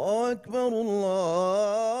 الله أكبر الله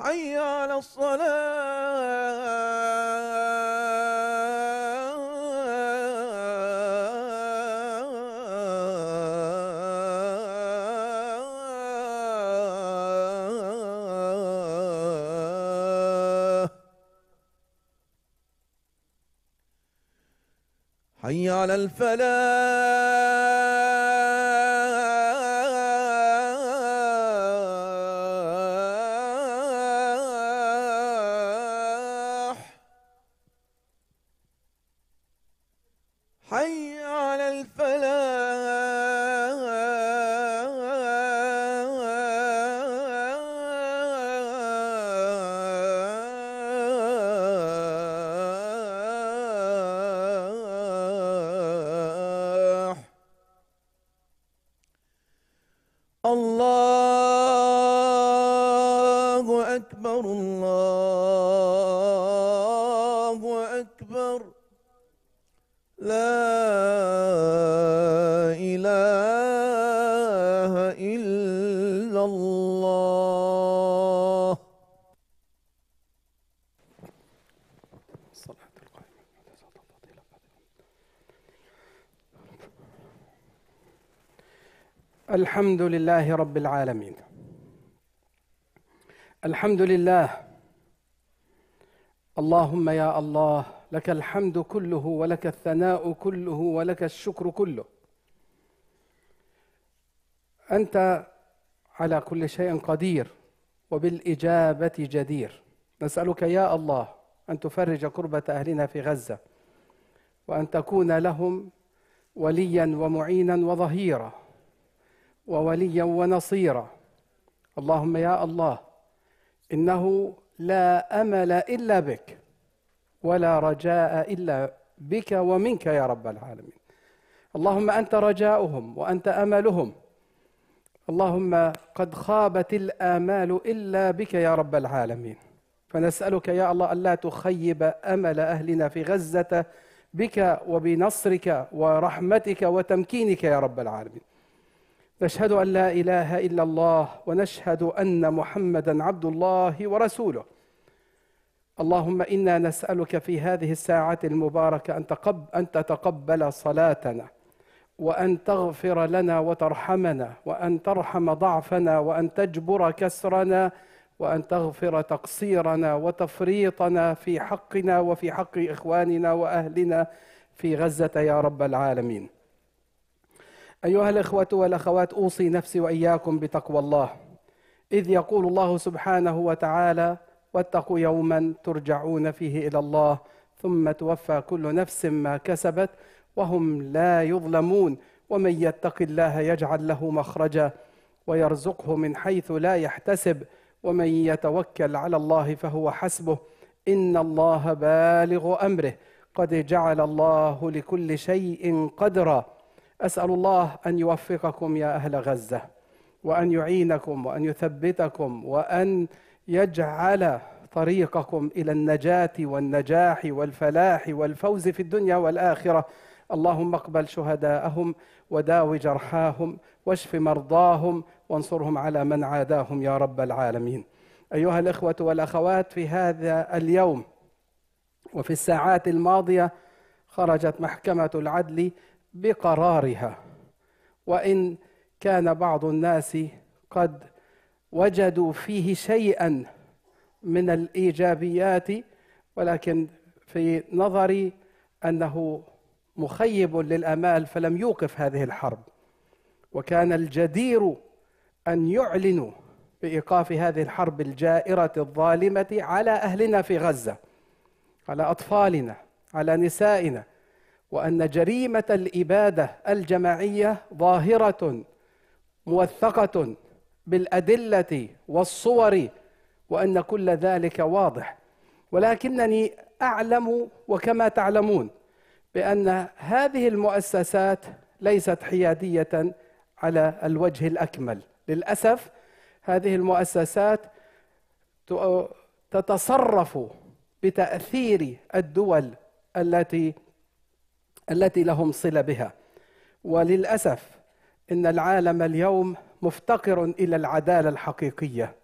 حي على الصلاة. حي على الفلاح. الحمد لله رب العالمين. الحمد لله. اللهم يا الله لك الحمد كله ولك الثناء كله ولك الشكر كله. أنت على كل شيء قدير وبالإجابة جدير. نسألك يا الله أن تفرج كربة أهلنا في غزة وأن تكون لهم وليا ومعينا وظهيرا. ووليا ونصيرا. اللهم يا الله إنه لا أمل إلا بك ولا رجاء إلا بك ومنك يا رب العالمين. اللهم أنت رجاؤهم وأنت أملهم. اللهم قد خابت الآمال إلا بك يا رب العالمين. فنسألك يا الله ألا تخيب أمل أهلنا في غزة بك وبنصرك ورحمتك وتمكينك يا رب العالمين. نشهد أن لا إله إلا الله ونشهد أن محمدا عبد الله ورسوله. اللهم إنا نسألك في هذه الساعة المباركة أن أن تتقبل صلاتنا وأن تغفر لنا وترحمنا وأن ترحم ضعفنا وأن تجبر كسرنا وأن تغفر تقصيرنا وتفريطنا في حقنا وفي حق إخواننا وأهلنا في غزة يا رب العالمين. أيها الإخوة والأخوات أوصي نفسي وإياكم بتقوى الله. إذ يقول الله سبحانه وتعالى واتقوا يوما ترجعون فيه إلى الله ثم توفى كل نفس ما كسبت وهم لا يظلمون. ومن يتق الله يجعل له مخرجا ويرزقه من حيث لا يحتسب. ومن يتوكل على الله فهو حسبه. إن الله بالغ أمره. قد جعل الله لكل شيء قدرا. أسأل الله أن يوفقكم يا أهل غزة وأن يعينكم وأن يثبتكم وأن يجعل طريقكم إلى النجاة والنجاح والفلاح والفوز في الدنيا والآخرة. اللهم اقبل شهداءهم وداو جرحاهم واشف مرضاهم وانصرهم على من عاداهم يا رب العالمين. أيها الإخوة والأخوات في هذا اليوم وفي الساعات الماضية خرجت محكمة العدل بقرارها وإن كان بعض الناس قد وجدوا فيه شيئا من الإيجابيات ولكن في نظري أنه مخيب للآمال فلم يوقف هذه الحرب. وكان الجدير أن يعلنوا بإيقاف هذه الحرب الجائرة الظالمة على أهلنا في غزة على أطفالنا على نسائنا. وأن جريمة الإبادة الجماعية ظاهرة موثقة بالأدلة والصور وأن كل ذلك واضح. ولكنني أعلم وكما تعلمون بأن هذه المؤسسات ليست حيادية على الوجه الأكمل. للأسف هذه المؤسسات تتصرف بتأثير الدول التي التي لهم صلة بها. وللأسف إن العالم اليوم مفتقر إلى العدالة الحقيقية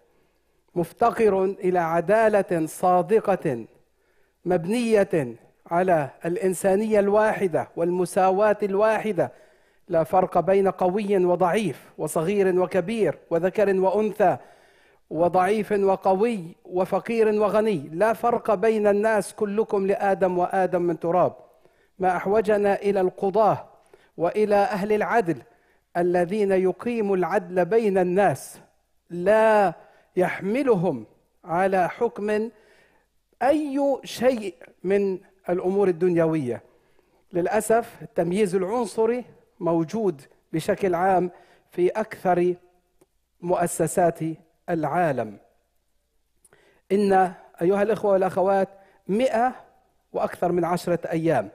مفتقر إلى عدالة صادقة مبنية على الإنسانية الواحدة والمساواة الواحدة. لا فرق بين قوي وضعيف وصغير وكبير وذكر وأنثى وضعيف وقوي وفقير وغني. لا فرق بين الناس كلكم لآدم وآدم من تراب. ما احوجنا إلى القضاة وإلى أهل العدل الذين يقيموا العدل بين الناس لا يحملهم على حكم أي شيء من الأمور الدنيوية. للأسف التمييز العنصري موجود بشكل عام في أكثر مؤسسات العالم. إن أيها الإخوة والأخوات مئة وأكثر من عشرة أيام.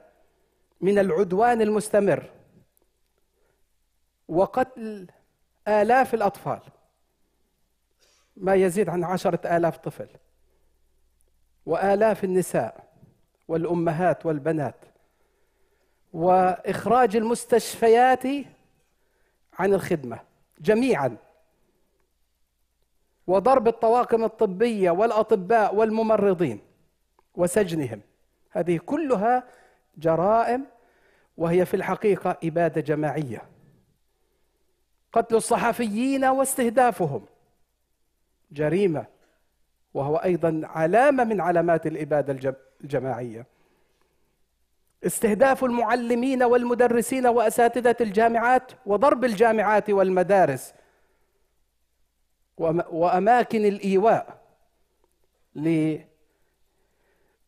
من العدوان المستمر وقتل آلاف الأطفال. ما يزيد عن عشرة آلاف طفل. وآلاف النساء والأمهات والبنات. وإخراج المستشفيات عن الخدمة جميعا. وضرب الطواقم الطبية والأطباء والممرضين وسجنهم. هذه كلها جرائم وهي في الحقيقة إبادة جماعية. قتل الصحفيين واستهدافهم. جريمة وهو أيضا علامة من علامات الإبادة الجماعية. استهداف المعلمين والمدرسين وأساتذة الجامعات وضرب الجامعات والمدارس وأماكن الإيواء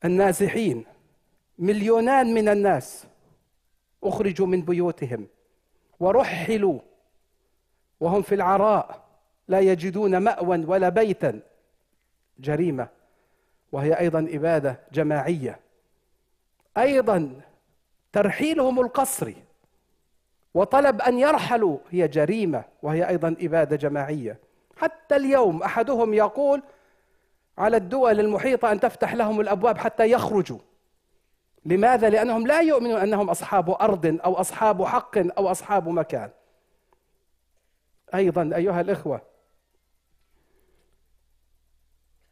للنازحين. مليونان من الناس أخرجوا من بيوتهم ورحلوا وهم في العراء لا يجدون مأوى ولا بيتا. جريمة وهي أيضا إبادة جماعية. أيضا ترحيلهم القسري وطلب أن يرحلوا هي جريمة وهي أيضا إبادة جماعية. حتى اليوم أحدهم يقول على الدول المحيطة أن تفتح لهم الأبواب حتى يخرجوا. لماذا لأنهم لا يؤمنون أنهم أصحاب أرض أو أصحاب حق أو أصحاب مكان. أيضا أيها الإخوة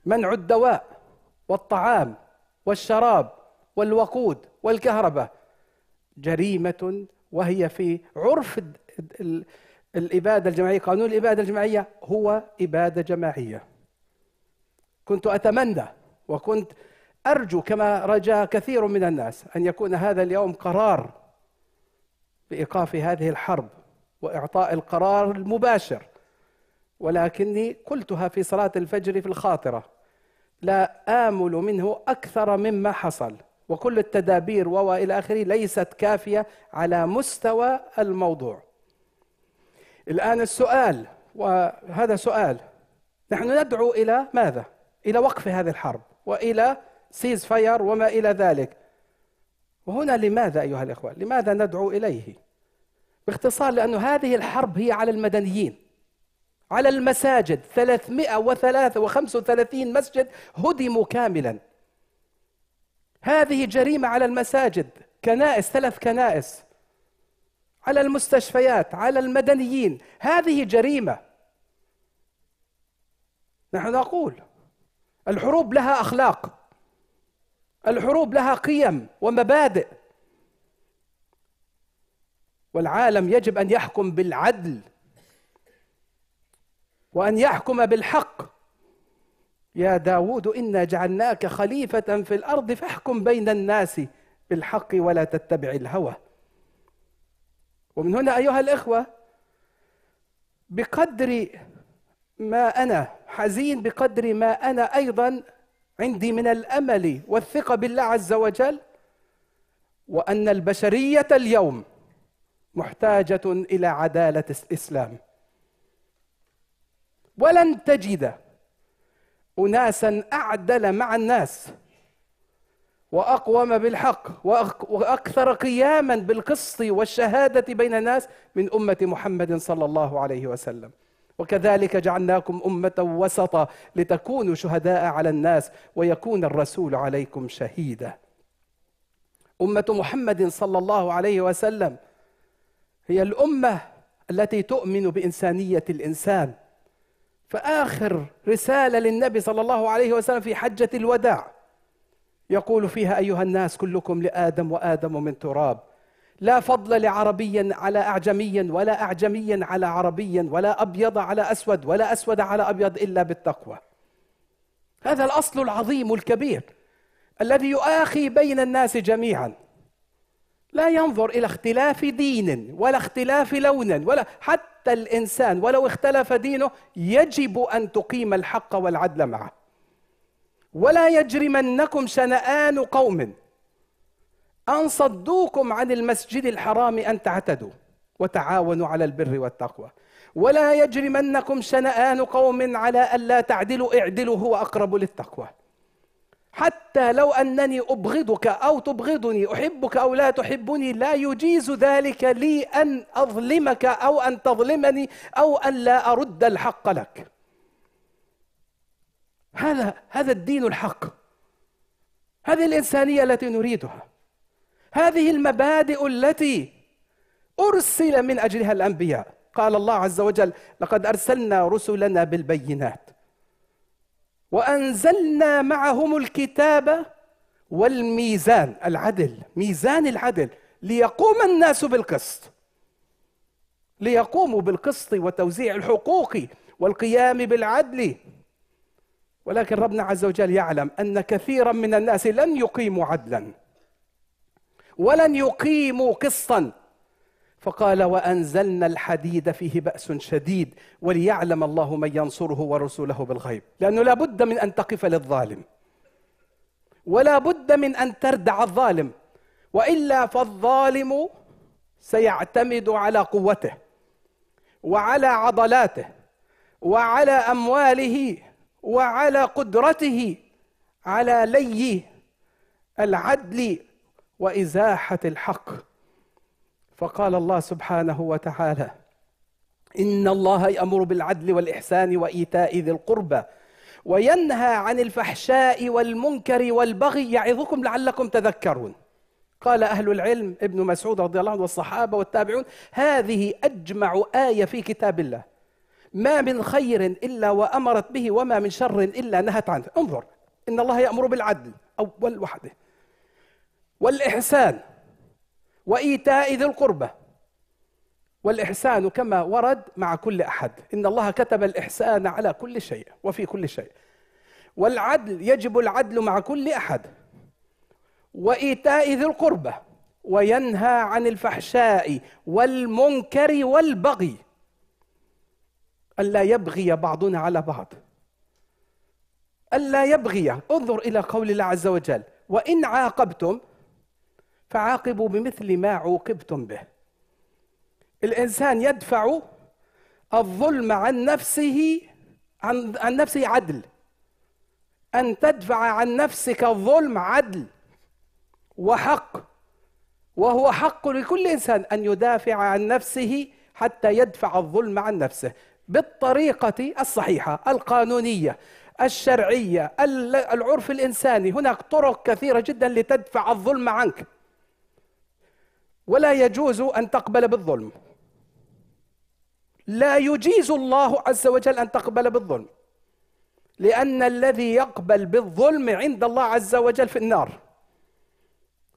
منع الدواء والطعام والشراب والوقود والكهرباء جريمة وهي في عرف الإبادة الجماعية. قانون الإبادة الجماعية هو إبادة جماعية. كنت أتمنى وكنت أرجو كما رجا كثير من الناس أن يكون هذا اليوم قرار بإيقاف هذه الحرب وإعطاء القرار المباشر ولكني قلتها في صلاة الفجر في الخاطرة لا آمل منه أكثر مما حصل وكل التدابير والى آخره ليست كافية على مستوى الموضوع. الآن السؤال وهذا سؤال نحن ندعو إلى ماذا؟ إلى وقف هذه الحرب وإلى cease fire وما إلى ذلك. وهنا لماذا أيها الإخوة؟ لماذا ندعو إليه؟ باختصار لأن هذه الحرب هي على المدنيين على المساجد. 335 مسجد هدموا كاملا. هذه جريمة على المساجد كنائس ثلاث كنائس على المستشفيات على المدنيين. هذه جريمة. نحن نقول الحروب لها أخلاق. الحروب لها قيم ومبادئ. والعالم يجب أن يحكم بالعدل وأن يحكم بالحق. يا داود إنا جعلناك خليفة في الأرض فاحكم بين الناس بالحق ولا تتبع الهوى. ومن هنا أيها الإخوة بقدر ما أنا حزين بقدر ما أنا أيضا عندي من الأمل والثقة بالله عز وجل وأن البشرية اليوم محتاجة إلى عدالة الإسلام. ولن تجد أناسا أعدل مع الناس وأقوم بالحق وأكثر قياما بالقسط والشهادة بين الناس من أمة محمد صلى الله عليه وسلم. وكذلك جعلناكم أمة وسطا لتكونوا شهداء على الناس ويكون الرسول عليكم شهيدا. أمة محمد صلى الله عليه وسلم هي الأمة التي تؤمن بإنسانية الإنسان. فآخر رسالة للنبي صلى الله عليه وسلم في حجة الوداع. يقول فيها أيها الناس كلكم لآدم وآدم من تراب. لا فضل لعربي على أعجمي ولا أعجمي على عربي ولا أبيض على أسود ولا أسود على أبيض إلا بالتقوى. هذا الأصل العظيم الكبير الذي يؤاخي بين الناس جميعا. لا ينظر إلى اختلاف دين ولا اختلاف لون ولا حتى الإنسان ولو اختلف دينه يجب أن تقيم الحق والعدل معه. ولا يجرمنكم شنآن قوم. أن صدوكم عن المسجد الحرام أن تعتدوا وتعاونوا على البر والتقوى. ولا يجرمنكم شنآن قوم على ألا تعدلوا اعدلوا هو أقرب للتقوى. حتى لو أنني أبغضك أو تبغضني أحبك أو لا تحبني لا يجيز ذلك لي أن أظلمك أو أن تظلمني أو أن لا أرد الحق لك. هذا هذا الدين الحق. هذه الإنسانية التي نريدها. هذه المبادئ التي أرسل من أجلها الأنبياء. قال الله عز وجل لقد أرسلنا رسلنا بالبينات وأنزلنا معهم الكتاب والميزان العدل ميزان العدل ليقوم الناس بالقسط ليقوموا بالقسط وتوزيع الحقوق والقيام بالعدل. ولكن ربنا عز وجل يعلم أن كثيرا من الناس لن يقيموا عدلا. ولن يقيموا قسطا. فقال وأنزلنا الحديد فيه بأس شديد وليعلم الله من ينصره ورسوله بالغيب. لأنه لا بد من أن تقف للظالم. ولا بد من أن تردع الظالم. وإلا فالظالم سيعتمد على قوته وعلى عضلاته وعلى أمواله وعلى قدرته على لي العدل وإزاحة الحق. فقال الله سبحانه وتعالى إن الله يأمر بالعدل والإحسان وإيتاء ذي القربى وينهى عن الفحشاء والمنكر والبغي يعظكم لعلكم تذكرون. قال أهل العلم ابن مسعود رضي الله عنه والصحابة والتابعون هذه أجمع آية في كتاب الله. ما من خير إلا وأمرت به وما من شر إلا نهت عنه. انظر إن الله يأمر بالعدل أول وحده. والإحسان وإيتاء ذي القربى والإحسان كما ورد مع كل أحد. إن الله كتب الإحسان على كل شيء وفي كل شيء. والعدل يجب العدل مع كل أحد. وإيتاء ذي القربى وينهى عن الفحشاء والمنكر والبغي. ألا يبغي بعضنا على بعض. ألا يبغي انظر إلى قول الله عز وجل وإن عاقبتم فعاقبوا بمثل ما عوقبتم به. الإنسان يدفع الظلم عن نفسه عن, عن نفسه عدل. أن تدفع عن نفسك الظلم عدل وحق وهو حق لكل إنسان أن يدافع عن نفسه حتى يدفع الظلم عن نفسه. بالطريقة الصحيحة القانونية الشرعية العرف الإنساني. هناك طرق كثيرة جدا لتدفع الظلم عنك. ولا يجوز أن تقبل بالظلم. لا يجيز الله عز وجل أن تقبل بالظلم لأن الذي يقبل بالظلم عند الله عز وجل في النار.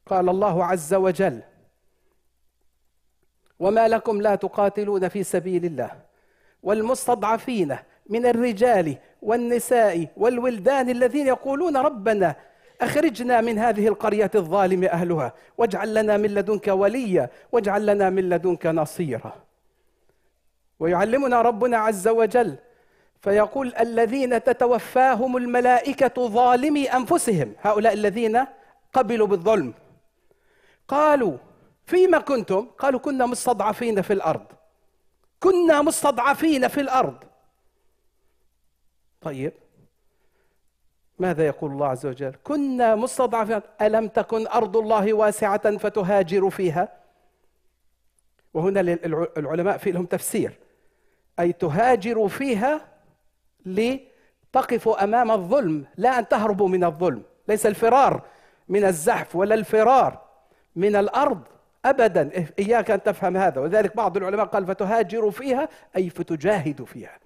قال الله عز وجل وما لكم لا تقاتلون في سبيل الله والمستضعفين من الرجال والنساء والولدان الذين يقولون ربنا أخرجنا من هذه القرية الظالم أهلها. واجعل لنا من لدنك وليا واجعل لنا من لدنك نصيرا. ويعلمنا ربنا عز وجل فيقول الذين تتوفاهم الملائكة ظالمي أنفسهم. هؤلاء الذين قبلوا بالظلم. قالوا فيما كنتم؟ قالوا كنا مستضعفين في الأرض. كنا مستضعفين في الأرض. طيب ماذا يقول الله عز وجل؟ كنا مستضعفين. ألم تكن أرض الله واسعة فتهاجر فيها؟ وهنا العلماء في لهم تفسير. أي تهاجر فيها لتقفوا أمام الظلم لا أن تهربوا من الظلم. ليس الفرار من الزحف ولا الفرار من الأرض ابدا. إياك أن تفهم هذا. ولذلك بعض العلماء قال فتهاجر فيها أي فتجاهد فيها.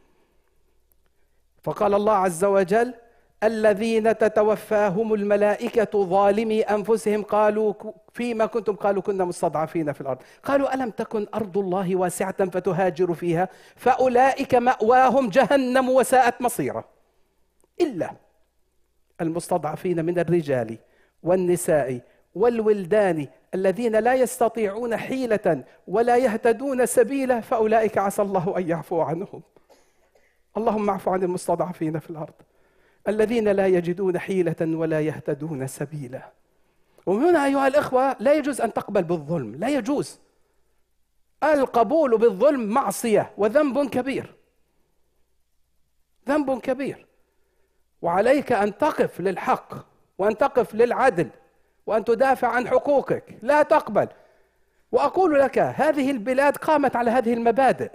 فقال الله عز وجل الذين تتوفاهم الملائكة ظالمي أنفسهم قالوا فيما كنتم قالوا كنا مستضعفين في الأرض. قالوا ألم تكن أرض الله واسعة فتهاجر فيها؟ فأولئك مأواهم جهنم وساءت مصيرا إلا المستضعفين من الرجال والنساء والولدان الذين لا يستطيعون حيلة ولا يهتدون سبيلا فأولئك عسى الله أن يعفو عنهم. اللهم اعف عن المستضعفين في الأرض. الذين لا يجدون حيلة ولا يهتدون سبيلا. ومن هنا أيها الإخوة لا يجوز أن تقبل بالظلم لا يجوز. القبول بالظلم معصية وذنب كبير. ذنب كبير. وعليك أن تقف للحق وأن تقف للعدل وأن تدافع عن حقوقك. لا تقبل. وأقول لك هذه البلاد قامت على هذه المبادئ.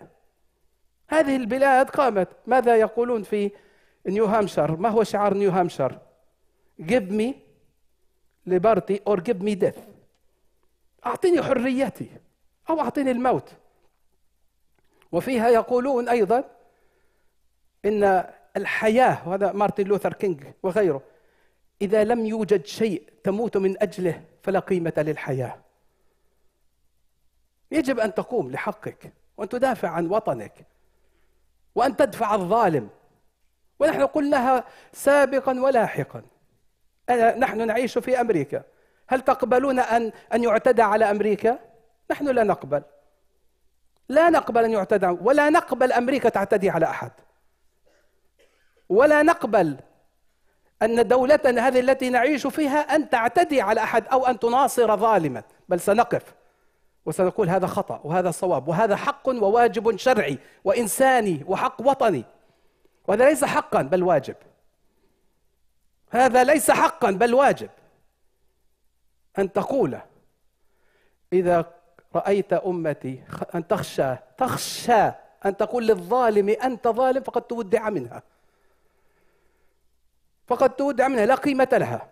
هذه البلاد قامت. ماذا يقولون في نيو هامشر ما هو شعار نيو هامشر give me liberty or give me death. أعطني حريتي أو أعطني الموت. وفيها يقولون أيضا إن الحياة وهذا مارتن لوثر كينج وغيره إذا لم يوجد شيء تموت من أجله فلا قيمة للحياة. يجب أن تقوم لحقك وأن تدافع عن وطنك وأن تدفع الظالم. ونحن قلناها سابقا ولاحقا. أنا نحن نعيش في أمريكا. هل تقبلون أن أن يعتدى على أمريكا؟ نحن لا نقبل. لا نقبل أن يعتدى. ولا نقبل أمريكا تعتدي على أحد. ولا نقبل أن دولتنا هذه التي نعيش فيها أن تعتدي على أحد أو أن تناصر ظالما. بل سنقف. وسنقول هذا خطأ وهذا صواب وهذا حق وواجب شرعي وإنساني وحق وطني. وهذا ليس حقا بل واجب. هذا ليس حقا بل واجب. أن تقول إذا رأيت أمتي أن تخشى تخشى أن تقول للظالم أنت ظالم فقد تودع منها. فقد تودع منها لا قيمة لها.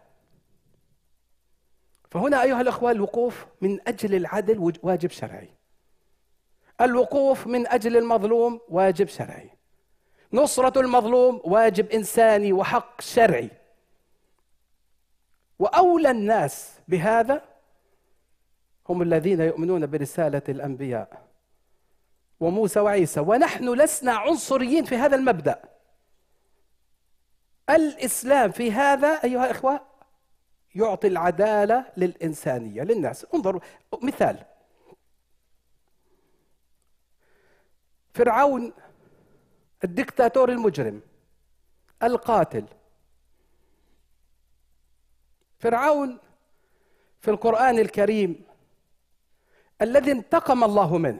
فهنا أيها الأخوة الوقوف من أجل العدل واجب شرعي. الوقوف من أجل المظلوم واجب شرعي. نصرة المظلوم واجب إنساني وحق شرعي. وأولى الناس بهذا هم الذين يؤمنون برسالة الأنبياء. وموسى وعيسى. ونحن لسنا عنصريين في هذا المبدأ. الإسلام في هذا أيها الإخوة يعطي العدالة للإنسانية للناس. انظروا مثال. فرعون الدكتاتور المجرم القاتل. فرعون في القرآن الكريم الذي انتقم الله منه.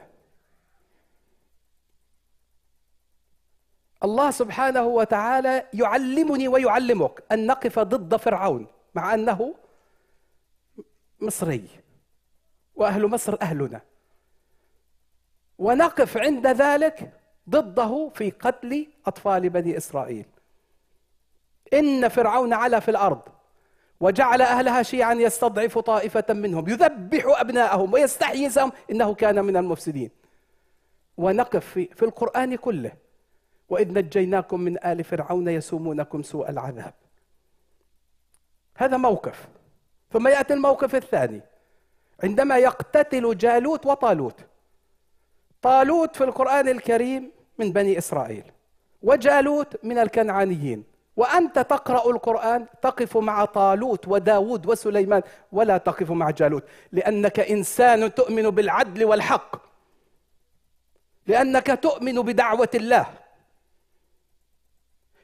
الله سبحانه وتعالى يعلمني ويعلمك أن نقف ضد فرعون مع أنه مصري وأهل مصر أهلنا. ونقف عند ذلك ضده في قتل أطفال بني إسرائيل. إن فرعون علا في الأرض وجعل أهلها شيعا يستضعف طائفة منهم يذبح أبناءهم ويستحيي نساءهم إنه كان من المفسدين. ونقف في, في القرآن كله. وإذ نجيناكم من آل فرعون يسومونكم سوء العذاب. هذا موقف. ثم يأتي الموقف الثاني. عندما يقتتل جالوت وطالوت طالوت في القرآن الكريم من بني إسرائيل وجالوت من الكنعانيين وأنت تقرأ القرآن تقف مع طالوت وداود وسليمان ولا تقف مع جالوت لأنك إنسان تؤمن بالعدل والحق. لأنك تؤمن بدعوة الله.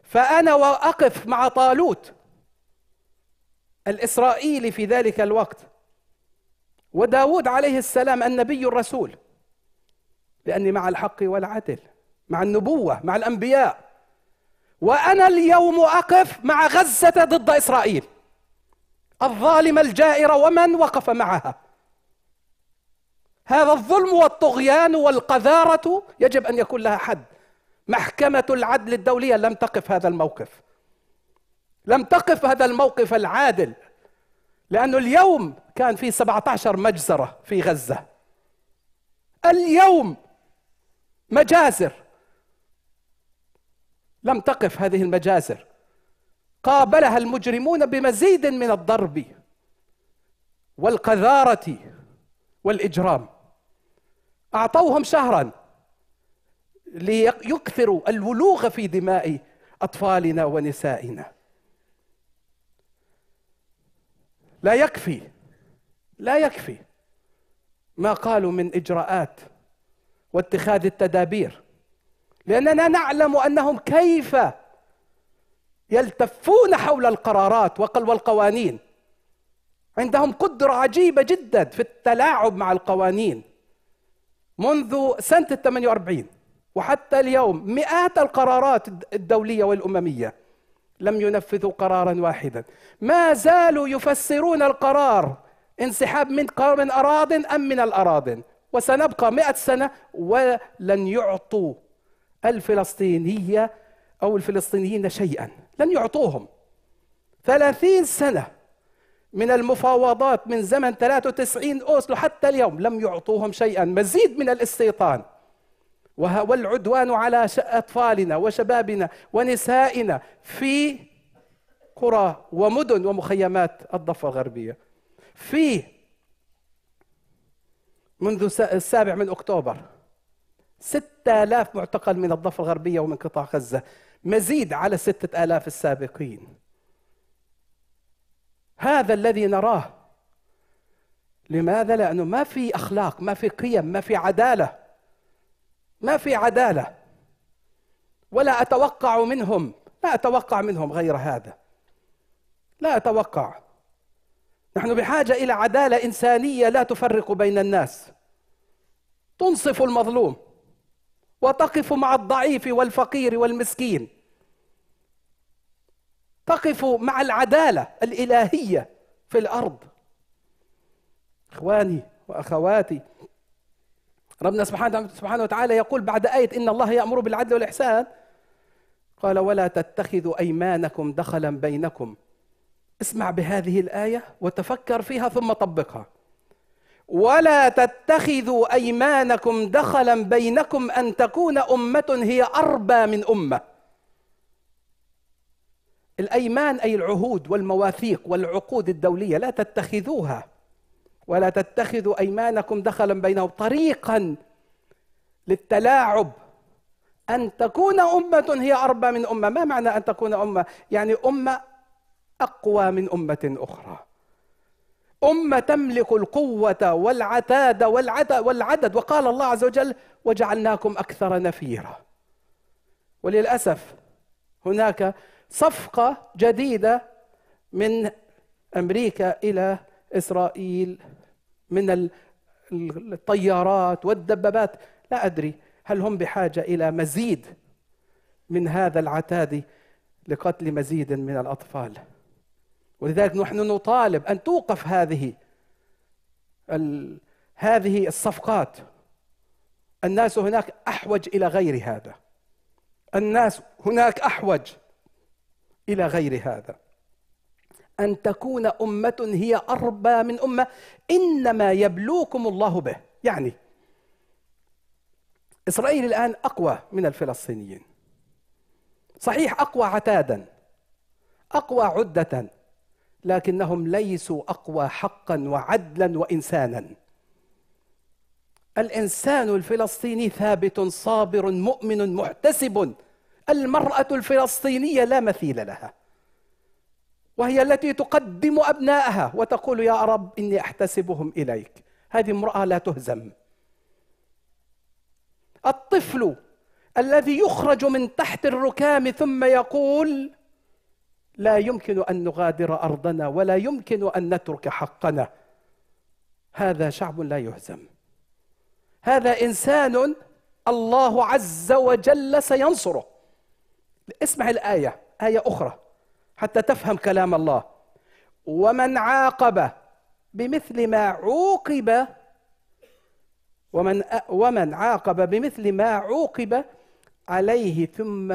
فأنا وأقف مع طالوت الإسرائيلي في ذلك الوقت وداود عليه السلام النبي الرسول. لأني مع الحق والعدل مع النبوة مع الأنبياء. وأنا اليوم أقف مع غزة ضد إسرائيل. الظالمة الجائرة ومن وقف معها؟ هذا الظلم والطغيان والقذارة يجب أن يكون لها حد. محكمة العدل الدولية لم تقف هذا الموقف. لم تقف هذا الموقف العادل. لأنه اليوم كان في 17 مجزرة في غزة. اليوم مجازر. لم تقف هذه المجازر. قابلها المجرمون بمزيد من الضرب والقذارة والإجرام. أعطوهم شهرا ليكثروا الولوغ في دماء أطفالنا ونسائنا. لا يكفي لا يكفي ما قالوا من إجراءات واتخاذ التدابير. لأننا نعلم أنهم كيف يلتفون حول القرارات والقوانين. عندهم قدرة عجيبة جدا في التلاعب مع القوانين. منذ سنة 48 وحتى اليوم مئات القرارات الدولية والأممية لم ينفذوا قرارا واحدا. ما زالوا يفسرون القرار انسحاب من من أراض أم من الأراضٍ. وسنبقى مئة سنة ولن يعطوا الفلسطينية أو الفلسطينيين شيئا. لن يعطوهم. ثلاثين سنة من المفاوضات من زمن 93 أوسلو حتى اليوم لم يعطوهم شيئا. مزيد من الاستيطان. والعدوان على أطفالنا وشبابنا ونسائنا في قرى ومدن ومخيمات الضفة الغربية. في منذ السابع من أكتوبر. ستة آلاف معتقل من الضفة الغربية ومن قطاع غزة. مزيد على ستة آلاف السابقين. هذا الذي نراه. لماذا؟ لأنه ما في أخلاق ما في قيم ما في عدالة. ما في عدالة. ولا أتوقع منهم. لا أتوقع منهم غير هذا. لا أتوقع. نحن بحاجة إلى عدالة إنسانية لا تفرق بين الناس. تنصف المظلوم وتقف مع الضعيف والفقير والمسكين. تقف مع العدالة الإلهية في الأرض. إخواني وأخواتي ربنا سبحانه سبحانه وتعالى يقول بعد آية إن الله يأمر بالعدل والإحسان قال ولا تتخذوا أيمانكم دخلا بينكم اسمع بهذه الآية وتفكر فيها ثم طبقها. ولا تتخذوا أيمانكم دخلا بينكم أن تكون أمة هي أربى من أمة. الأيمان أي العهود والمواثيق والعقود الدولية لا تتخذوها. ولا تتخذوا أيمانكم دخلا بينهم طريقا للتلاعب. أن تكون أمة هي أربى من أمة. ما معنى أن تكون أمة؟ يعني أمة أقوى من أمة أخرى. أمة تملك القوة والعتاد والعدد. وقال الله عز وجل وجعلناكم أكثر نفيرا. وللأسف هناك صفقة جديدة من أمريكا إلى إسرائيل من الطيارات والدبابات. لا أدري هل هم بحاجة إلى مزيد من هذا العتاد لقتل مزيد من الأطفال. ولذلك نحن نطالب أن توقف هذه. هذه الصفقات. الناس هناك أحوج إلى غير هذا. الناس هناك أحوج إلى غير هذا. أن تكون أمة هي أربى من أمة إنما يبلوكم الله به. يعني إسرائيل الآن أقوى من الفلسطينيين. صحيح أقوى عتادا أقوى عدة لكنهم ليسوا أقوى حقا وعدلا وإنسانا. الإنسان الفلسطيني ثابت صابر مؤمن محتسب. المرأة الفلسطينية لا مثيل لها وهي التي تقدم أبنائها وتقول يا رب إني أحتسبهم إليك. هذه امرأة لا تهزم. الطفل الذي يخرج من تحت الركام ثم يقول لا يمكن أن نغادر أرضنا ولا يمكن أن نترك حقنا. هذا شعب لا يهزم. هذا إنسان الله عز وجل سينصره. اسمع الآية آية أخرى حتى تفهم كلام الله. ومن عاقب بمثل ما عوقب ومن ومن عاقب بمثل ما عوقب عليه ثم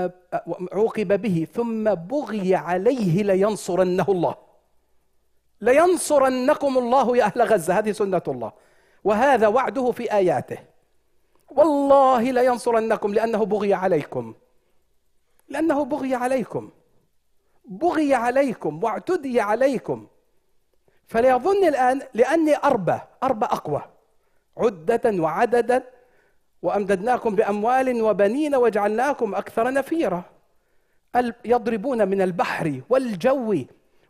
عوقب به ثم بغي عليه لينصرنه الله. لينصرنكم الله يا أهل غزة هذه سنة الله. وهذا وعده في آياته. والله لينصرنكم لأنه بغي عليكم. لأنه بغي عليكم. بغي عليكم واعتدي عليكم. فليظن الآن لأني أربى أربى أقوى. عدة وعددا وأمددناكم بأموال وبنين وجعلناكم أكثر نفيرا يضربون من البحر والجو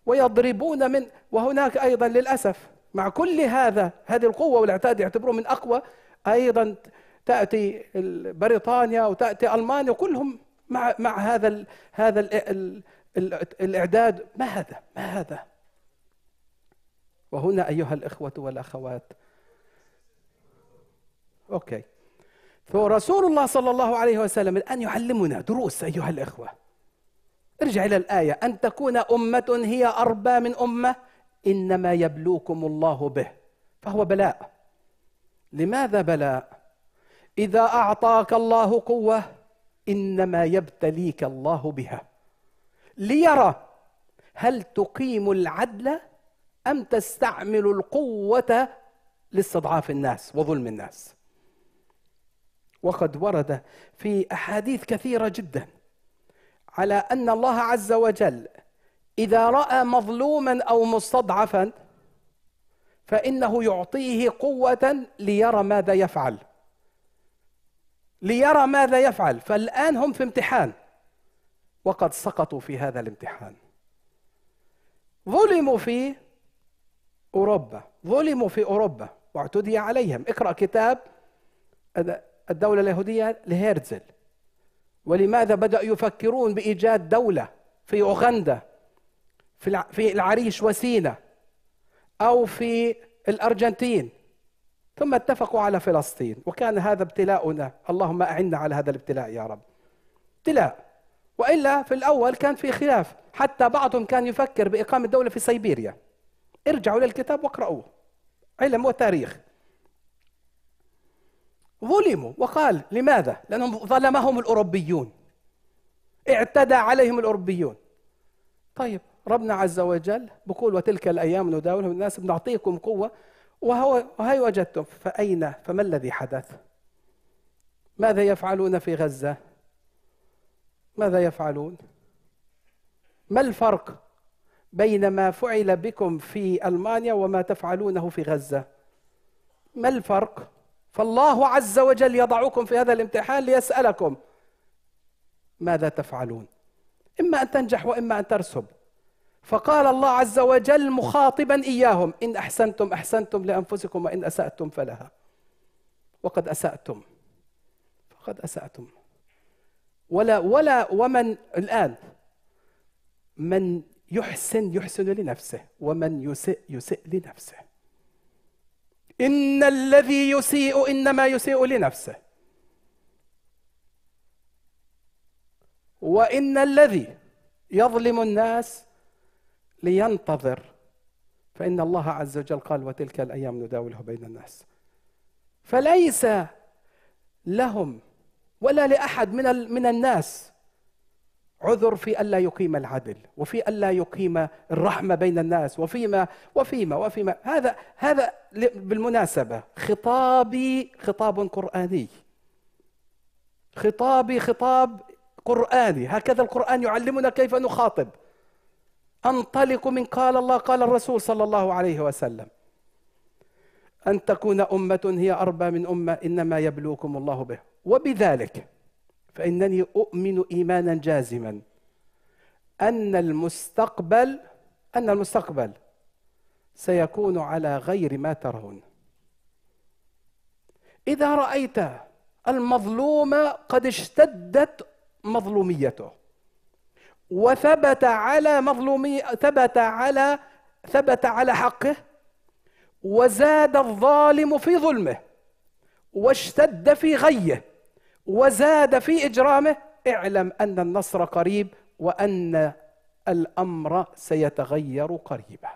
ويضربون من وهناك أيضا للأسف مع كل هذا هذه القوة والعتاد يعتبروه من أقوى أيضا تأتي بريطانيا وتأتي ألمانيا كلهم مع مع هذا ال هذا ال ال ال الإعداد. ما هذا؟ ما هذا؟ وهنا أيها الإخوة والأخوات. أوكي. فرسول الله صلى الله عليه وسلم الآن يعلمنا دروس أيها الإخوة. ارجع إلى الآية. أن تكون أمة هي أربى من أمة إنما يبلوكم الله به. فهو بلاء. لماذا بلاء؟ إذا أعطاك الله قوة إنما يبتليك الله بها. ليرى هل تقيم العدل أم تستعمل القوة لاستضعاف الناس وظلم الناس. وقد ورد في أحاديث كثيرة جدا على أن الله عز وجل إذا رأى مظلوما أو مستضعفا فإنه يعطيه قوة ليرى ماذا يفعل. ليرى ماذا يفعل. فالآن هم في امتحان. وقد سقطوا في هذا الامتحان. ظلموا في أوروبا. ظلموا في أوروبا. واعتدي عليهم. اقرأ كتاب. الدولة اليهودية لهيرزل ولماذا بدأوا يفكرون بإيجاد دولة في أوغندا في العريش وسينا أو في الأرجنتين؟ ثم اتفقوا على فلسطين وكان هذا ابتلاؤنا. اللهم أعنا على هذا الابتلاء يا رب. ابتلاء. وإلا في الأول كان في خلاف. حتى بعضهم كان يفكر بإقامة دولة في سيبيريا. ارجعوا للكتاب واقرأوه. علم وتاريخ. ظلموا وقال لماذا؟ لأنهم ظلمهم الأوروبيون اعتدى عليهم الأوروبيون طيب ربنا عز وجل بقول وتلك الأيام نداولها الناس بنعطيكم قوة وهو وهي وجدتم فأين فما الذي حدث؟ ماذا يفعلون في غزة؟ ماذا يفعلون؟ ما الفرق بين ما فعل بكم في ألمانيا وما تفعلونه في غزة؟ ما الفرق؟ فالله عز وجل يضعكم في هذا الامتحان ليسألكم. ماذا تفعلون؟ إما أن تنجح وإما أن ترسب. فقال الله عز وجل مخاطبا إياهم إن أحسنتم أحسنتم لأنفسكم وإن أسأتم فلها. وقد أسأتم. فقد أسأتم. ولا ولا ومن الآن من يحسن يحسن لنفسه ومن يسئ يسئ لنفسه. إن الذي يسيء إنما يسيء لنفسه. وإن الذي يظلم الناس لينتظر. فإن الله عز وجل قال وتلك الأيام نداولها بين الناس فليس لهم ولا لأحد من من الناس عذر في ألا يقيم العدل وفي ألا يقيم الرحمة بين الناس وفيما وفيما وفيما. هذا هذا بالمناسبة خطابي خطاب قرآني. خطابي خطاب قرآني. هكذا القرآن يعلمنا كيف نخاطب. أنطلق من قال الله قال الرسول صلى الله عليه وسلم أن تكون أمة هي أربى من أمة إنما يبلوكم الله به. وبذلك فإنني أؤمن إيمانا جازما. أن المستقبل أن المستقبل سيكون على غير ما ترون إذا رأيت المظلوم قد اشتدت مظلوميته وثبت على مظلومي ثبت على ثبت على حقه وزاد الظالم في ظلمه واشتد في غيه. وزاد في إجرامه اعلم أن النصر قريب وأن الأمر سيتغير قريبا.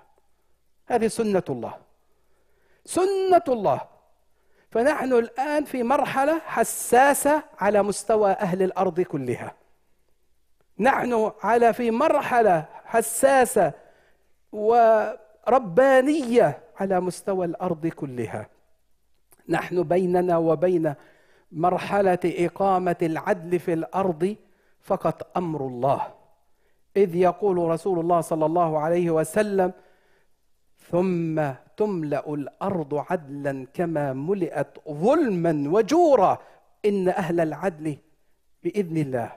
هذه سنة الله. سنة الله. فنحن الآن في مرحلة حساسة على مستوى أهل الأرض كلها. نحن على في مرحلة حساسة وربانية على مستوى الأرض كلها. نحن بيننا وبين مرحلة إقامة العدل في الأرض فقط أمر الله. إذ يقول رسول الله صلى الله عليه وسلم ثم تملأ الأرض عدلا كما ملئت ظلما وجورا إن أهل العدل بإذن الله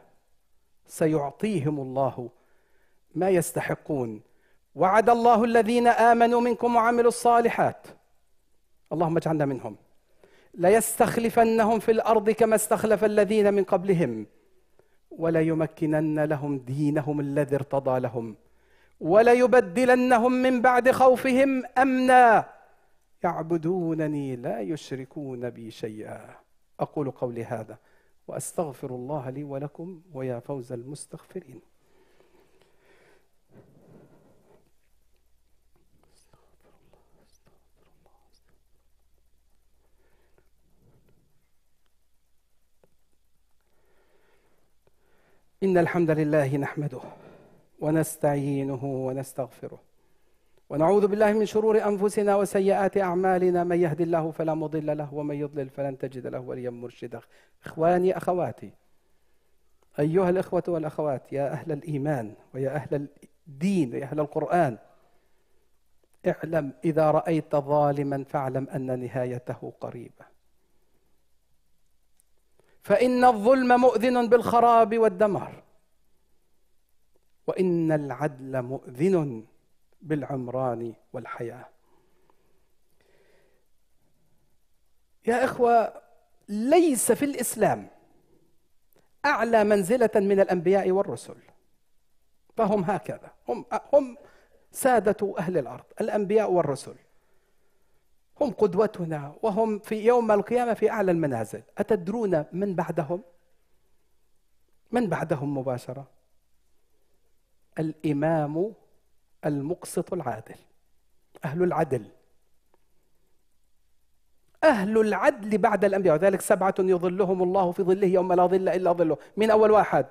سيعطيهم الله ما يستحقون. وعد الله الذين آمنوا منكم وعملوا الصالحات. اللهم اجعلنا منهم. ليستخلفنهم في الأرض كما استخلف الذين من قبلهم وليمكنن لهم دينهم الذي ارتضى لهم وليبدلنهم من بعد خوفهم أمنا. يعبدونني لا يشركون بي شيئا. أقول قولي هذا وأستغفر الله لي ولكم ويا فوز المستغفرين. إن الحمد لله نحمده ونستعينه ونستغفره ونعوذ بالله من شرور أنفسنا وسيئات أعمالنا. من يهد الله فلا مضل له ومن يضلل فلن تجد له وليا مرشدا. إخواني أخواتي أيها الإخوة والأخوات يا أهل الإيمان ويا أهل الدين ويا أهل القرآن اعلم إذا رأيت ظالما فاعلم أن نهايته قريبة. فإن الظلم مؤذن بالخراب والدمار. وإن العدل مؤذن بالعمران والحياة. يا إخوة ليس في الإسلام أعلى منزلة من الأنبياء والرسل. فهم هكذا. هم هم سادة أهل الأرض الأنبياء والرسل. هم قدوتنا وهم في يوم القيامة في أعلى المنازل. أتدرون من بعدهم؟ من بعدهم مباشرة؟ الإمام المقسط العادل أهل العدل. أهل العدل بعد الأنبياء وذلك سبعة يظلهم الله في ظله يوم لا ظل إلا ظله. من أول واحد؟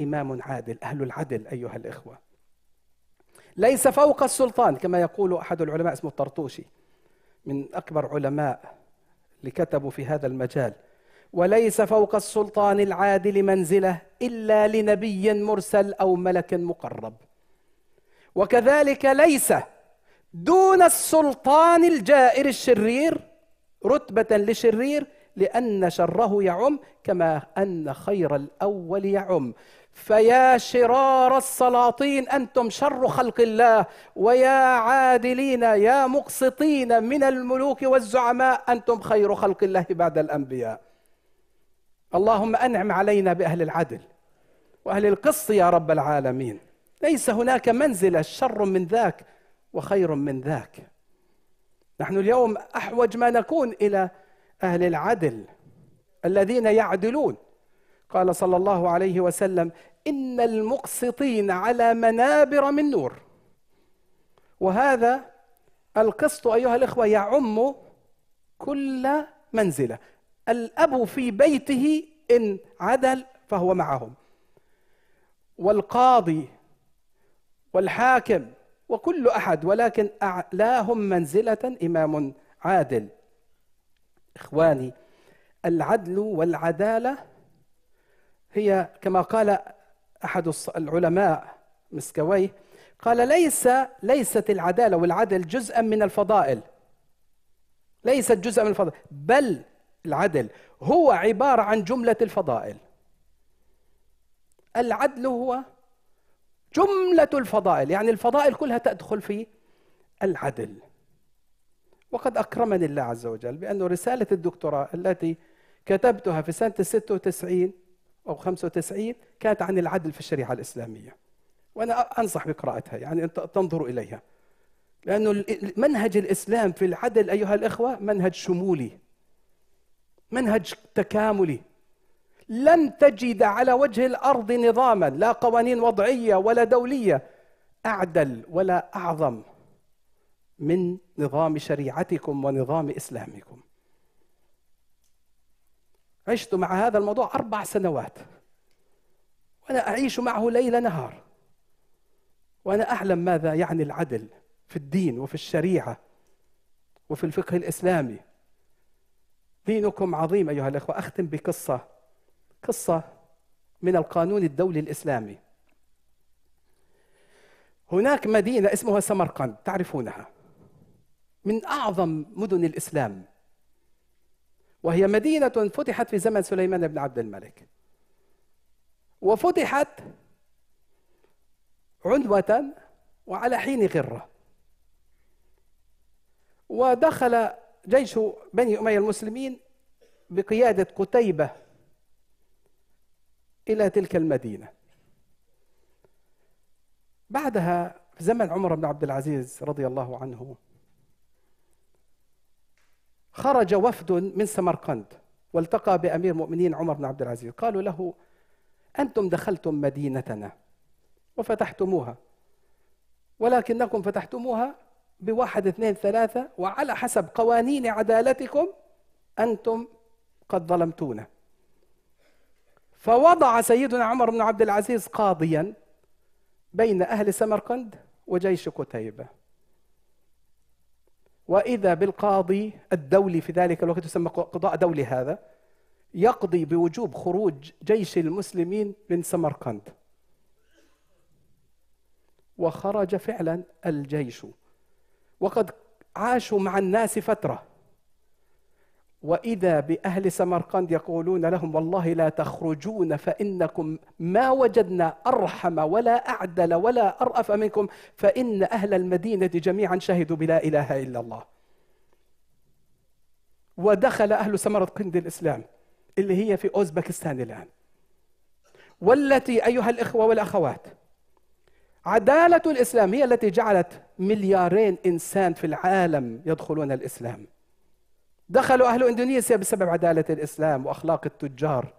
إمام عادل أهل العدل أيها الإخوة. ليس فوق السلطان كما يقول أحد العلماء اسمه الطرطوشي. من أكبر علماء اللي كتبوا في هذا المجال. وليس فوق السلطان العادل منزلة إلا لنبي مرسل أو ملك مقرب. وكذلك ليس دون السلطان الجائر الشرير رتبة لشرير لأن شره يعم كما أن خير الأول يعم. فيا شرار السلاطين أنتم شر خلق الله ويا عادلين يا مقسطين من الملوك والزعماء أنتم خير خلق الله بعد الأنبياء. اللهم أنعم علينا بأهل العدل وأهل القسط يا رب العالمين. ليس هناك منزلة شر من ذاك وخير من ذاك. نحن اليوم أحوج ما نكون إلى أهل العدل الذين يعدلون قال صلى الله عليه وسلم إن المقسطين على منابر من نور. وهذا القسط أيها الإخوة يعم كل منزلة. الأب في بيته إن عدل فهو معهم. والقاضي والحاكم وكل أحد ولكن أعلاهم منزلة إمام عادل. إخواني العدل والعدالة هي كما قال أحد العلماء مسكويه قال ليس ليست العدالة والعدل جزءا من الفضائل. ليست جزءا من الفضائل بل العدل هو عبارة عن جملة الفضائل. العدل هو جملة الفضائل يعني الفضائل كلها تدخل في العدل. وقد أكرمني الله عز وجل بأن رسالة الدكتوراه التي كتبتها في سنة 96 أو 95 كانت عن العدل في الشريعة الإسلامية. وأنا أنصح بقراءتها يعني أن تنظروا إليها. لأنه منهج الإسلام في العدل أيها الإخوة منهج شمولي منهج تكاملي. لن تجد على وجه الأرض نظاما لا قوانين وضعية ولا دولية أعدل ولا أعظم من نظام شريعتكم ونظام إسلامكم. عشت مع هذا الموضوع أربع سنوات. وأنا أعيش معه ليل نهار. وأنا أعلم ماذا يعني العدل في الدين وفي الشريعة وفي الفقه الإسلامي. دينكم عظيم أيها الأخوة. أختم بقصة. قصة من القانون الدولي الإسلامي. هناك مدينة اسمها سمرقند تعرفونها. من أعظم مدن الإسلام. وهي مدينة فتحت في زمن سليمان بن عبد الملك. وفتحت عنوة وعلى حين غرة. ودخل جيش بني أمية المسلمين بقيادة قتيبة إلى تلك المدينة. بعدها في زمن عمر بن عبد العزيز رضي الله عنه خرج وفد من سمرقند والتقى بأمير المؤمنين عمر بن عبد العزيز. قالوا له أنتم دخلتم مدينتنا وفتحتموها ولكنكم فتحتموها بواحد اثنين ثلاثة وعلى حسب قوانين عدالتكم أنتم قد ظلمتونا. فوضع سيدنا عمر بن عبد العزيز قاضيا بين أهل سمرقند وجيش قتيبة. وإذا بالقاضي الدولي في ذلك الوقت يسمى قضاء دولي هذا يقضي بوجوب خروج جيش المسلمين من سمرقند. وخرج فعلا الجيش. وقد عاشوا مع الناس فترة. وإذا بأهل سمرقند يقولون لهم والله لا تخرجون فإنكم ما وجدنا أرحم ولا أعدل ولا أرأف منكم فإن أهل المدينة جميعا شهدوا بلا إله إلا الله. ودخل أهل سمرقند الإسلام اللي هي في أوزبكستان الآن. والتي أيها الإخوة والأخوات عدالة الإسلام هي التي جعلت مليارين إنسان في العالم يدخلون الإسلام. دخلوا أهل إندونيسيا بسبب عدالة الإسلام وأخلاق التجار.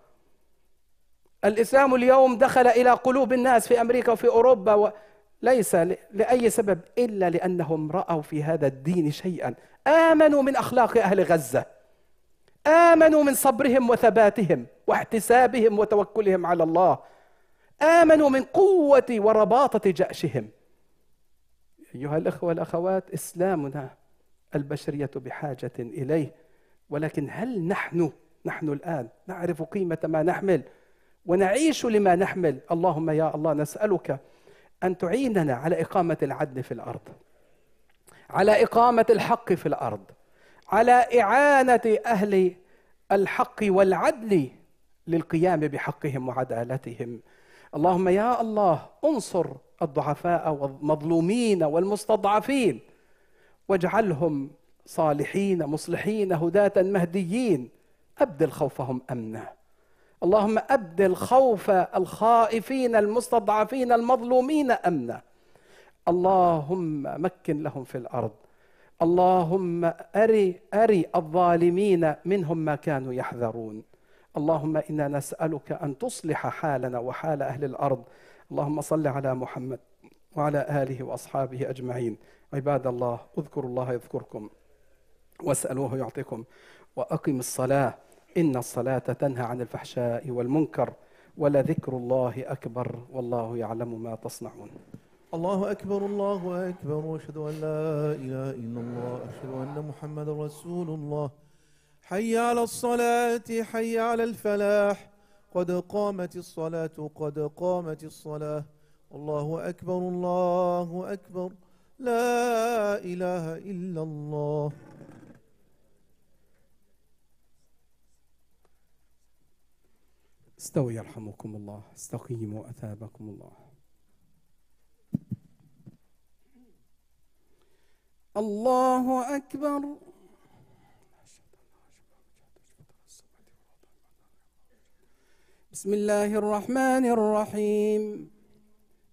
الإسلام اليوم دخل إلى قلوب الناس في أمريكا وفي أوروبا و... ليس لأي سبب إلا لأنهم رأوا في هذا الدين شيئا. آمنوا من أخلاق أهل غزة. آمنوا من صبرهم وثباتهم واحتسابهم وتوكلهم على الله. آمنوا من قوة ورباطة جأشهم أيها الأخوة والأخوات إسلامنا البشرية بحاجة إليه. ولكن هل نحن نحن الآن نعرف قيمة ما نحمل؟ ونعيش لما نحمل؟ اللهم يا الله نسألك أن تعيننا على إقامة العدل في الأرض على إقامة الحق في الأرض على إعانة أهل الحق والعدل للقيام بحقهم وعدالتهم. اللهم يا الله انصر الضعفاء والمظلومين والمستضعفين. واجعلهم صالحين مصلحين هداة مهديين. أبدل خوفهم أمنا اللهم أبدل خوف الخائفين المستضعفين المظلومين أمنا اللهم مكن لهم في الأرض. اللهم أري أري الظالمين منهم ما كانوا يحذرون. اللهم إنا نسألك أن تصلح حالنا وحال أهل الأرض. اللهم صل على محمد. وعلى آله وأصحابه أجمعين. عباد الله اذكروا الله يذكركم واسألوه يعطيكم. وأقم الصلاة إن الصلاة تنهى عن الفحشاء والمنكر ولذكر الله أكبر والله يعلم ما تصنعون. الله أكبر الله أكبر وأشهد أن لا إله إلا الله أشهد أن محمد رسول الله. حي على الصلاة حي على الفلاح. قد قامت الصلاة قد قامت الصلاة. الله أكبر الله أكبر. لا إله إلا الله. استوي يرحمكم الله استقيموا أثابكم الله. الله أكبر. بسم الله الرحمن الرحيم.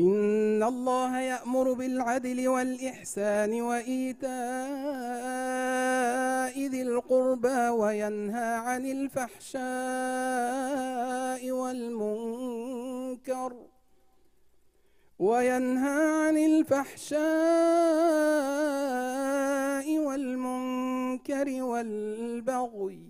إن الله يأمر بالعدل والإحسان وإيتاء ذي القربى وينهى عن الفحشاء والمنكر وينهى عن الفحشاء والمنكر والبغي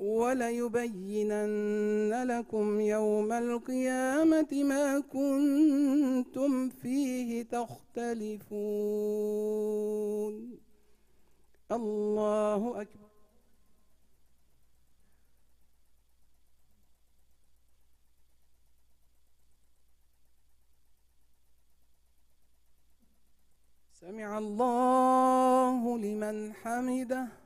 وليبينن لكم يوم القيامة ما كنتم فيه تختلفون. الله أكبر. سمع الله لمن حمده.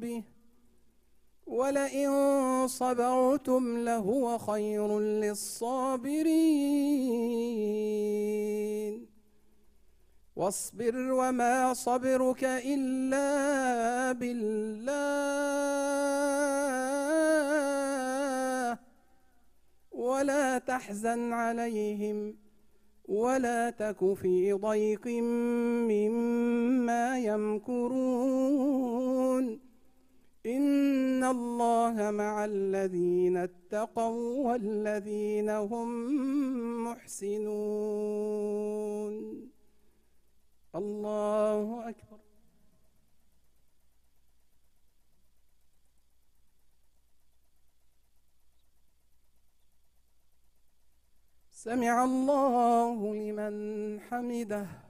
به ولئن صبرتم لهو خير للصابرين. واصبر وما صبرك إلا بالله. ولا تحزن عليهم ولا تك في ضيق مما يمكرون. إن الله مع الذين اتقوا والذين هم محسنون. الله أكبر. سمع الله لمن حمده.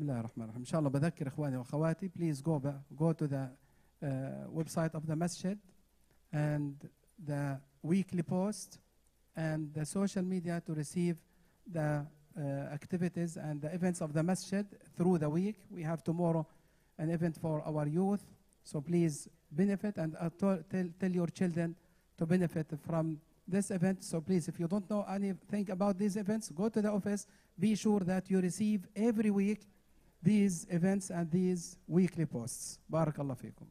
بسم الله الرحمن الرحيم إن شاء الله بذكر إخواني وأخواتي please go back, go to the uh, website of the masjid and the weekly post and the social media to receive the uh, activities and the events of the masjid through the week. We have tomorrow an event for our youth, so please benefit and uh, to- tell, tell your children to benefit from this event. So please, if you don't know anything about these events, go to the office. Be sure that you receive every week these events and these weekly posts. بارك الله فيكم.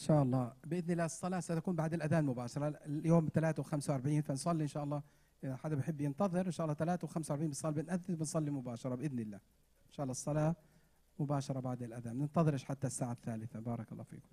إن شاء الله. بإذن الله الصلاة ستكون بعد الأذان مباشرة. اليوم 3 و45 فنصلي إن شاء الله. إذا حدا بحب ينتظر إن شاء الله 3 و45 بنصلي بنأذن بنصلي مباشرة بإذن الله. إن شاء الله الصلاة مباشرة بعد الأذان. ننتظرش حتى الساعة الثالثة. بارك الله فيكم.